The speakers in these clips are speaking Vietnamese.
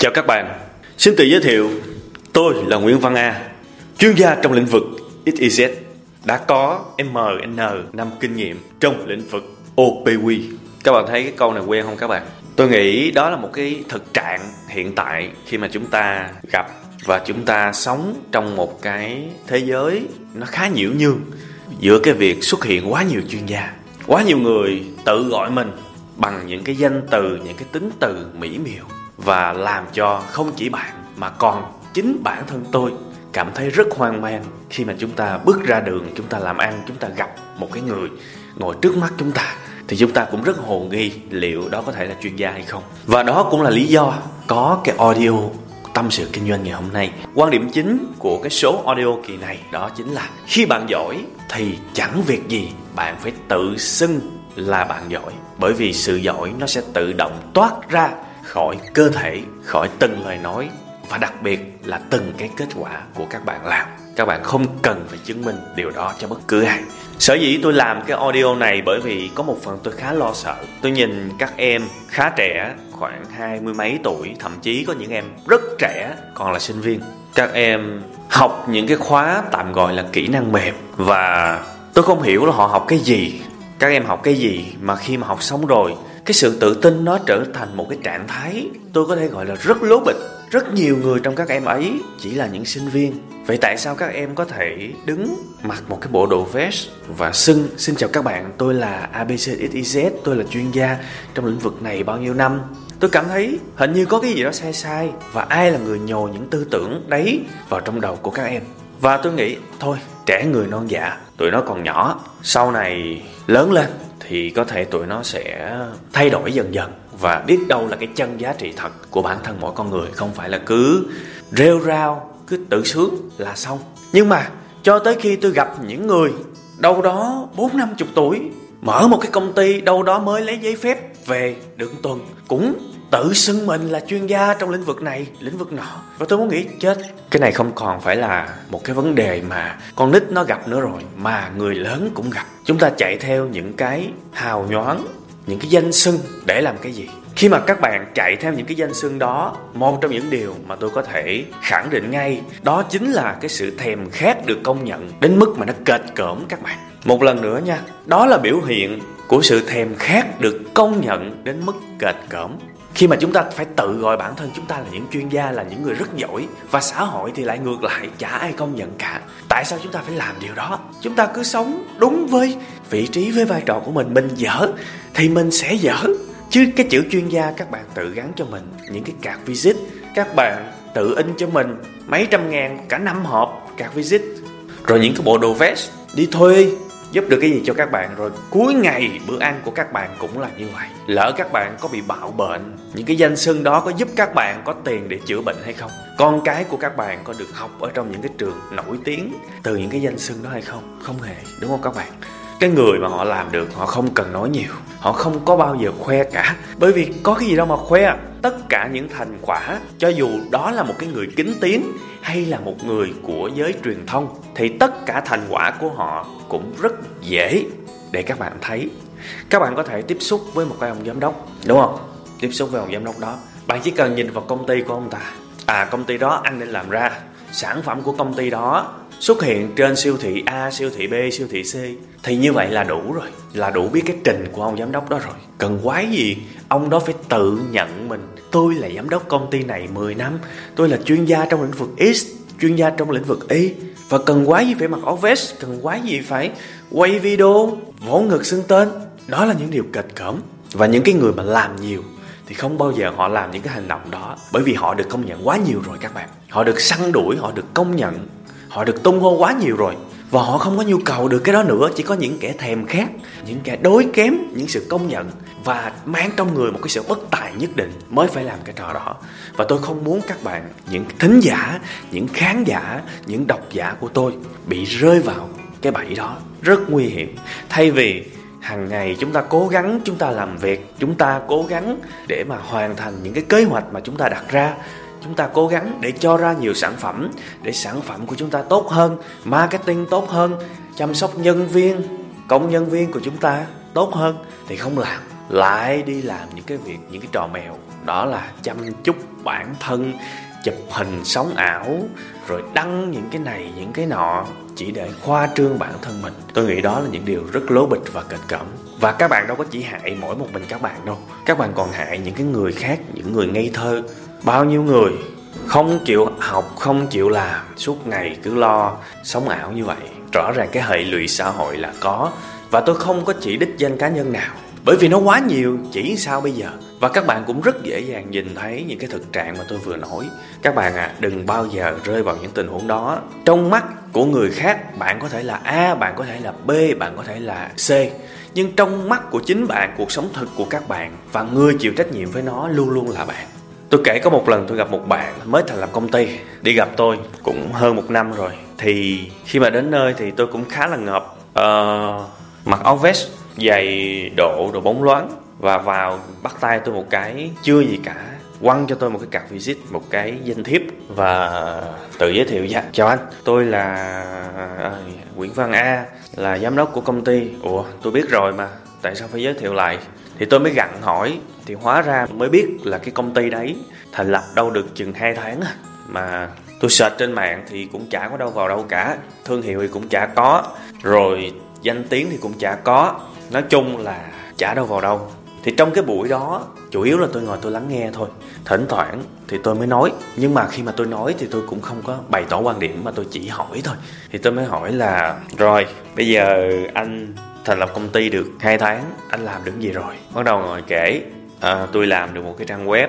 Chào các bạn, xin tự giới thiệu, tôi là Nguyễn Văn A, chuyên gia trong lĩnh vực XYZ, đã có MN năm kinh nghiệm trong lĩnh vực OPW. Các bạn thấy cái câu này quen không các bạn? Tôi nghĩ đó là một cái thực trạng hiện tại khi mà chúng ta gặp và chúng ta sống trong một cái thế giới nó khá nhiễu nhương giữa cái việc xuất hiện quá nhiều chuyên gia quá nhiều người tự gọi mình bằng những cái danh từ những cái tính từ mỹ miều và làm cho không chỉ bạn mà còn chính bản thân tôi cảm thấy rất hoang mang khi mà chúng ta bước ra đường, chúng ta làm ăn, chúng ta gặp một cái người ngồi trước mắt chúng ta thì chúng ta cũng rất hồ nghi liệu đó có thể là chuyên gia hay không. Và đó cũng là lý do có cái audio tâm sự kinh doanh ngày hôm nay. Quan điểm chính của cái số audio kỳ này đó chính là khi bạn giỏi thì chẳng việc gì bạn phải tự xưng là bạn giỏi, bởi vì sự giỏi nó sẽ tự động toát ra khỏi cơ thể, khỏi từng lời nói và đặc biệt là từng cái kết quả của các bạn làm. Các bạn không cần phải chứng minh điều đó cho bất cứ ai. Sở dĩ tôi làm cái audio này bởi vì có một phần tôi khá lo sợ. Tôi nhìn các em khá trẻ, khoảng hai mươi mấy tuổi, thậm chí có những em rất trẻ còn là sinh viên. Các em học những cái khóa tạm gọi là kỹ năng mềm và tôi không hiểu là họ học cái gì. Các em học cái gì mà khi mà học xong rồi cái sự tự tin nó trở thành một cái trạng thái tôi có thể gọi là rất lố bịch. Rất nhiều người trong các em ấy chỉ là những sinh viên. Vậy tại sao các em có thể đứng mặc một cái bộ đồ vest và xưng, xin chào các bạn, tôi là abcxyz tôi là chuyên gia trong lĩnh vực này bao nhiêu năm? Tôi cảm thấy hình như có cái gì đó sai sai và ai là người nhồi những tư tưởng đấy vào trong đầu của các em. Và tôi nghĩ, thôi, trẻ người non dạ tụi nó còn nhỏ, sau này lớn lên thì có thể tụi nó sẽ thay đổi dần dần và biết đâu là cái chân giá trị thật của bản thân mỗi con người, không phải là cứ rêu rao, cứ tự sướng là xong. Nhưng mà cho tới khi tôi gặp những người đâu đó bốn năm chục tuổi, mở một cái công ty đâu đó mới lấy giấy phép về được tuần, cũng tự xưng mình là chuyên gia trong lĩnh vực này, lĩnh vực nọ. Và tôi muốn nghĩ, chết, cái này không còn phải là một cái vấn đề mà con nít nó gặp nữa rồi, mà người lớn cũng gặp. Chúng ta chạy theo những cái hào nhoáng, những cái danh xưng để làm cái gì. Khi mà các bạn chạy theo những cái danh xưng đó, một trong những điều mà tôi có thể khẳng định ngay, đó chính là cái sự thèm khát được công nhận đến mức mà nó kệch cỡm các bạn. Một lần nữa nha, đó là biểu hiện của sự thèm khát được công nhận đến mức kệch cỡm khi mà chúng ta phải tự gọi bản thân chúng ta là những chuyên gia, là những người rất giỏi, và xã hội thì lại ngược lại, chả ai công nhận cả. Tại sao chúng ta phải làm điều đó? Chúng ta cứ sống đúng với vị trí, với vai trò của mình. Mình dở thì mình sẽ dở. Chứ cái chữ chuyên gia, các bạn tự gắn cho mình những cái card visit. Các bạn tự in cho mình mấy trăm ngàn cả năm hộp card visit. Rồi những cái bộ đồ vest. Đi thuê giúp được cái gì cho các bạn rồi. Cuối ngày, bữa ăn của các bạn cũng là như vậy. Lỡ các bạn có bị bạo bệnh, những cái danh xưng đó có giúp các bạn có tiền để chữa bệnh hay không? Con cái của các bạn có được học ở trong những cái trường nổi tiếng từ những cái danh xưng đó hay không? Không hề, đúng không các bạn? Cái người mà họ làm được, họ không cần nói nhiều. Họ không có bao giờ khoe cả. Bởi vì có cái gì đâu mà khoe tất cả những thành quả, cho dù đó là một cái người kính tiếng hay là một người của giới truyền thông, thì tất cả thành quả của họ cũng rất dễ để các bạn thấy. Các bạn có thể tiếp xúc với một cái ông giám đốc, đúng không? Tiếp xúc với ông giám đốc đó. Bạn chỉ cần nhìn vào công ty của ông ta. À công ty đó anh nên làm ra. Sản phẩm của công ty đó xuất hiện trên siêu thị A, siêu thị B, siêu thị C thì như vậy là đủ rồi, là đủ biết cái trình của ông giám đốc đó rồi. Cần quái gì, ông đó phải tự nhận mình, tôi là giám đốc công ty này 10 năm, tôi là chuyên gia trong lĩnh vực X, chuyên gia trong lĩnh vực Y. Và cần quái gì phải mặc áo vest, cần quái gì phải quay video, vỗ ngực xưng tên. Đó là những điều kịch cỡm. Và những cái người mà làm nhiều thì không bao giờ họ làm những cái hành động đó bởi vì họ được công nhận quá nhiều rồi các bạn. Họ được săn đuổi họ được công nhận họ được tung hô quá nhiều rồi và họ không có nhu cầu được cái đó nữa, chỉ có những kẻ thèm khát, những kẻ đối kém, những sự công nhận và mang trong người một cái sự bất tài nhất định mới phải làm cái trò đó. Và tôi không muốn các bạn, những thính giả, những khán giả, những độc giả của tôi bị rơi vào cái bẫy đó. Rất nguy hiểm. Thay vì hàng ngày chúng ta cố gắng chúng ta làm việc, chúng ta cố gắng để mà hoàn thành những cái kế hoạch mà chúng ta đặt ra chúng ta cố gắng để cho ra nhiều sản phẩm, để sản phẩm của chúng ta tốt hơn, marketing tốt hơn, chăm sóc nhân viên, công nhân viên của chúng ta tốt hơn. Thì không làm, lại đi làm những cái việc, những cái trò mèo. Đó là chăm chút bản thân, chụp hình sống ảo, rồi đăng những cái này, những cái nọ, chỉ để khoa trương bản thân mình. Tôi nghĩ đó là những điều rất lố bịch và kịch cỡm và các bạn đâu có chỉ hại mỗi một mình các bạn đâu. Các bạn còn hại những cái người khác, những người ngây thơ bao nhiêu người không chịu học, không chịu làm, suốt ngày cứ lo sống ảo như vậy. Rõ ràng cái hệ lụy xã hội là có, và tôi không có chỉ đích danh cá nhân nào. Bởi vì nó quá nhiều, chỉ sao bây giờ? Và các bạn cũng rất dễ dàng nhìn thấy những cái thực trạng mà tôi vừa nói. Các bạn à đừng bao giờ rơi vào những tình huống đó. Trong mắt của người khác, bạn có thể là a, bạn có thể là b, bạn có thể là c. Nhưng trong mắt của chính bạn, cuộc sống thực của các bạn và người chịu trách nhiệm với nó luôn luôn là bạn tôi kể có một lần tôi gặp một bạn mới thành lập công ty. Đi gặp tôi cũng hơn một năm rồi. Thì khi mà đến nơi thì tôi cũng khá là ngợp. Uh, mặc áo vest giày độ đồ bóng loáng và vào bắt tay tôi một cái chưa gì cả. Quăng cho tôi một cái card visit một cái danh thiếp và tự giới thiệu dạ chào anh. Tôi là à, Nguyễn Văn A là giám đốc của công ty. Ủa tôi biết rồi mà. Tại sao phải giới thiệu lại? Thì tôi mới gặn hỏi, thì hóa ra mới biết là cái công ty đấy thành lập đâu được chừng 2 tháng mà tôi search trên mạng thì cũng chả có đâu vào đâu cả. Thương hiệu thì cũng chả có, rồi danh tiếng thì cũng chả có. Nói chung là chả đâu vào đâu. Thì trong cái buổi đó, chủ yếu là tôi ngồi tôi lắng nghe thôi. Thỉnh thoảng thì tôi mới nói, nhưng mà khi mà tôi nói thì tôi cũng không có bày tỏ quan điểm mà tôi chỉ hỏi thôi. Thì tôi mới hỏi là, rồi, bây giờ anh thành lập công ty được hai tháng anh làm được gì rồi? Bắt đầu ngồi kể à, tôi làm được một cái trang web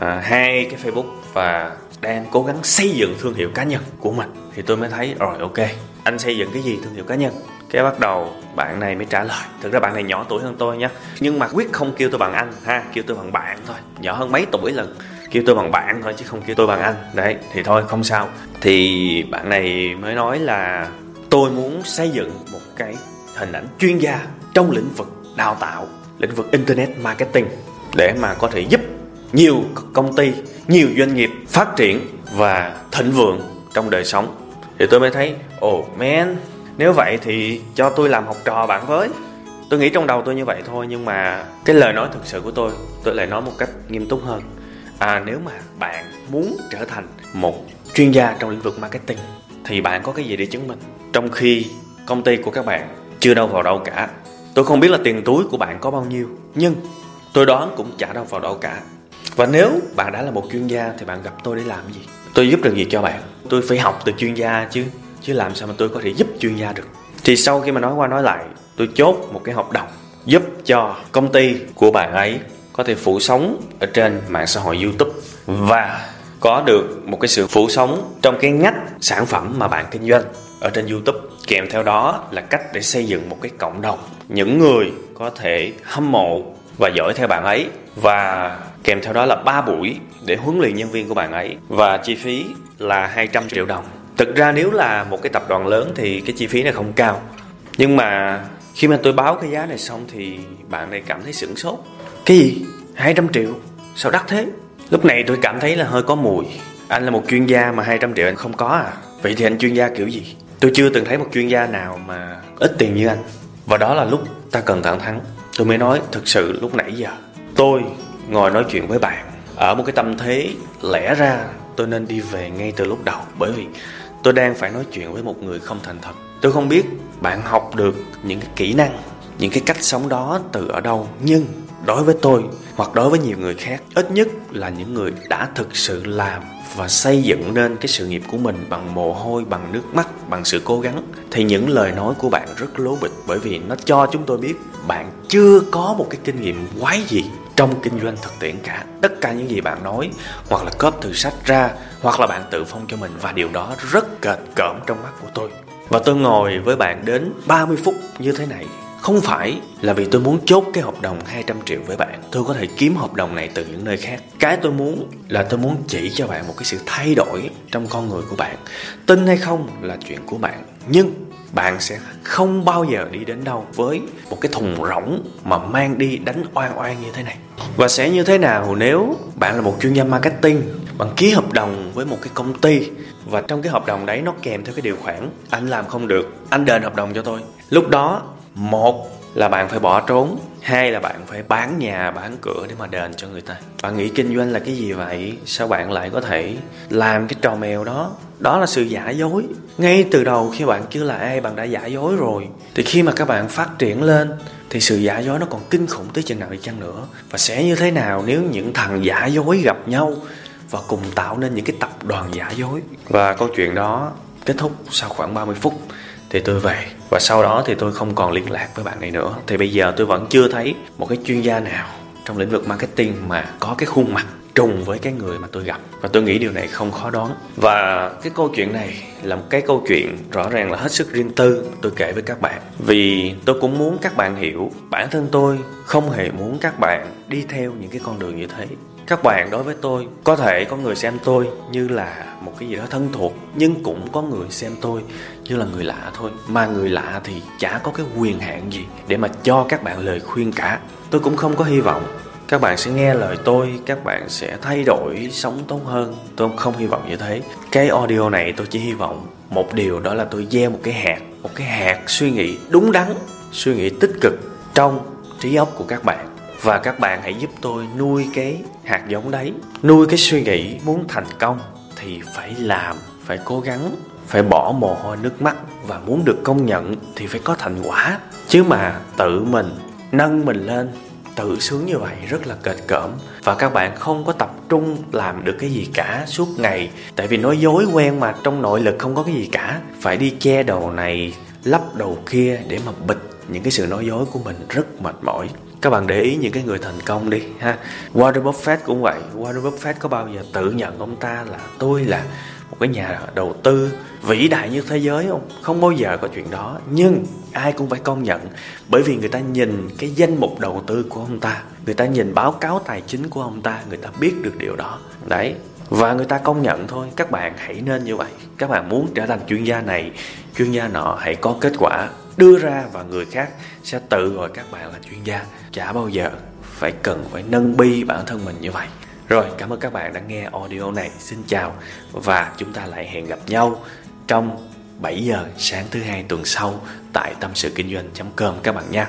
à, hai cái facebook và đang cố gắng xây dựng thương hiệu cá nhân của mình. Thì tôi mới thấy rồi ok anh xây dựng cái gì thương hiệu cá nhân? Cái bắt đầu bạn này mới trả lời. Thực ra bạn này nhỏ tuổi hơn tôi nhé nhưng mà quyết không kêu tôi bằng anh ha kêu tôi bằng bạn thôi. Nhỏ hơn mấy tuổi lần kêu tôi bằng bạn thôi chứ không kêu tôi bằng anh. Đấy thì thôi không sao. Thì bạn này mới nói là tôi muốn xây dựng một cái hình ảnh chuyên gia trong lĩnh vực đào tạo, lĩnh vực internet marketing để mà có thể giúp nhiều công ty, nhiều doanh nghiệp phát triển và thịnh vượng trong đời sống. Thì tôi mới thấy, ồ oh man, nếu vậy thì cho tôi làm học trò bạn với. Tôi nghĩ trong đầu tôi như vậy thôi, nhưng mà cái lời nói thực sự của tôi tôi lại nói một cách nghiêm túc hơn. À nếu mà bạn muốn trở thành một chuyên gia trong lĩnh vực marketing, thì bạn có cái gì để chứng minh? Trong khi công ty của các bạn chưa đâu vào đâu cả. Tôi không biết là tiền túi của bạn có bao nhiêu, nhưng tôi đoán cũng chả đâu vào đâu cả. Và nếu bạn đã là một chuyên gia thì bạn gặp tôi để làm gì? Tôi giúp được gì cho bạn? Tôi phải học từ chuyên gia chứ chứ làm sao mà tôi có thể giúp chuyên gia được? Thì sau khi mà nói qua nói lại, tôi chốt một cái hợp đồng giúp cho công ty của bạn ấy có thể phủ sóng ở trên mạng xã hội youtube và có được một cái sự phủ sóng trong cái ngách sản phẩm mà bạn kinh doanh ở trên youtube kèm theo đó là cách để xây dựng một cái cộng đồng những người có thể hâm mộ và giỏi theo bạn ấy, và kèm theo đó là 3 buổi để huấn luyện nhân viên của bạn ấy, và chi phí là 200 triệu đồng Thực ra nếu là một cái tập đoàn lớn thì cái chi phí này không cao Nhưng mà khi mà tôi báo cái giá này xong thì bạn này cảm thấy sửng sốt Cái gì? 200 triệu? Sao đắt thế? Lúc này tôi cảm thấy là hơi có mùi Anh là một chuyên gia mà 200 triệu anh không có à Vậy thì anh chuyên gia kiểu gì? Tôi chưa từng thấy một chuyên gia nào mà ít tiền như anh. Và đó là lúc ta cần thẳng thắn. Tôi mới nói, thực sự lúc nãy giờ, Tôi ngồi nói chuyện với bạn. Ở một cái tâm thế lẽ ra, tôi nên đi về ngay từ lúc đầu. Bởi vì tôi đang phải nói chuyện với một người không thành thật. Tôi không biết bạn học được những cái kỹ năng những cái cách sống đó từ ở đâu? Nhưng đối với tôi hoặc đối với nhiều người khác, ít nhất là những người đã thực sự làm và xây dựng nên cái sự nghiệp của mình bằng mồ hôi, bằng nước mắt, bằng sự cố gắng, thì những lời nói của bạn rất lố bịch. Bởi vì nó cho chúng tôi biết bạn chưa có một cái kinh nghiệm quái gì trong kinh doanh thực tiễn cả. Tất cả những gì bạn nói hoặc là cóp từ sách ra hoặc là bạn tự phong cho mình và điều đó rất kệt cỡm trong mắt của tôi. Và tôi ngồi với bạn đến 30 phút như thế này không phải là vì tôi muốn chốt cái hợp đồng 200 triệu với bạn. Tôi có thể kiếm hợp đồng này từ những nơi khác. Cái tôi muốn là tôi muốn chỉ cho bạn một cái sự thay đổi trong con người của bạn. Tin hay không là chuyện của bạn. Nhưng bạn sẽ không bao giờ đi đến đâu với một cái thùng rỗng mà mang đi đánh oan oan như thế này. Và sẽ như thế nào nếu bạn là một chuyên gia marketing, bạn ký hợp đồng với một cái công ty và trong cái hợp đồng đấy nó kèm theo cái điều khoản, anh làm không được, anh đền hợp đồng cho tôi. Lúc đó một là bạn phải bỏ trốn, hai là bạn phải bán nhà, bán cửa để mà đền cho người ta. Bạn nghĩ kinh doanh là cái gì vậy? Sao bạn lại có thể làm cái trò mèo đó? Đó là sự giả dối. Ngay từ đầu khi bạn chưa là ai bạn đã giả dối rồi. Thì khi mà các bạn phát triển lên, thì sự giả dối nó còn kinh khủng tới chừng nào đi chăng nữa. Và sẽ như thế nào nếu những thằng giả dối gặp nhau và cùng tạo nên những cái tập đoàn giả dối? Và câu chuyện đó kết thúc sau khoảng 30 phút. Thì tôi về và sau đó thì tôi không còn liên lạc với bạn này nữa. Thì bây giờ tôi vẫn chưa thấy một cái chuyên gia nào trong lĩnh vực marketing mà có cái khuôn mặt trùng với cái người mà tôi gặp. Và tôi nghĩ điều này không khó đoán. Và cái câu chuyện này là một cái câu chuyện rõ ràng là hết sức riêng tư, tôi kể với các bạn. Vì tôi cũng muốn các bạn hiểu, bản thân tôi không hề muốn các bạn đi theo những cái con đường như thế các bạn đối với tôi, có thể có người xem tôi như là một cái gì đó thân thuộc, nhưng cũng có người xem tôi như là người lạ thôi. Mà người lạ thì chả có cái quyền hạn gì để mà cho các bạn lời khuyên cả. Tôi cũng không có hy vọng các bạn sẽ nghe lời tôi, các bạn sẽ thay đổi sống tốt hơn. Tôi không hy vọng như thế. Cái audio này tôi chỉ hy vọng một điều đó là tôi gieo một cái hạt, một cái hạt suy nghĩ đúng đắn, suy nghĩ tích cực trong trí óc của các bạn và các bạn hãy giúp tôi nuôi cái hạt giống đấy. Nuôi cái suy nghĩ muốn thành công thì phải làm, phải cố gắng, phải bỏ mồ hôi nước mắt. Và muốn được công nhận thì phải có thành quả. Chứ mà tự mình nâng mình lên, tự sướng như vậy rất là kịch cỡm. Và các bạn không có tập trung làm được cái gì cả suốt ngày. Tại vì nói dối quen mà trong nội lực không có cái gì cả. Phải đi che đầu này lắp đầu kia để mà bịch những cái sự nói dối của mình rất mệt mỏi các bạn để ý những cái người thành công đi, ha. Warren Buffett cũng vậy. Warren Buffett có bao giờ tự nhận ông ta là tôi là một cái nhà đầu tư vĩ đại như thế giới không? Không bao giờ có chuyện đó. Nhưng ai cũng phải công nhận, bởi vì người ta nhìn cái danh mục đầu tư của ông ta, người ta nhìn báo cáo tài chính của ông ta, người ta biết được điều đó. Đấy. Và người ta công nhận thôi. Các bạn hãy nên như vậy. Các bạn muốn trở thành chuyên gia này, chuyên gia nọ, hãy có kết quả đưa ra và người khác sẽ tự gọi các bạn là chuyên gia. Chả bao giờ phải cần phải nâng bi bản thân mình như vậy. Rồi, cảm ơn các bạn đã nghe audio này. Xin chào và chúng ta lại hẹn gặp nhau trong 7 giờ sáng thứ hai tuần sau tại tâm sự kinh doanh.com các bạn nha.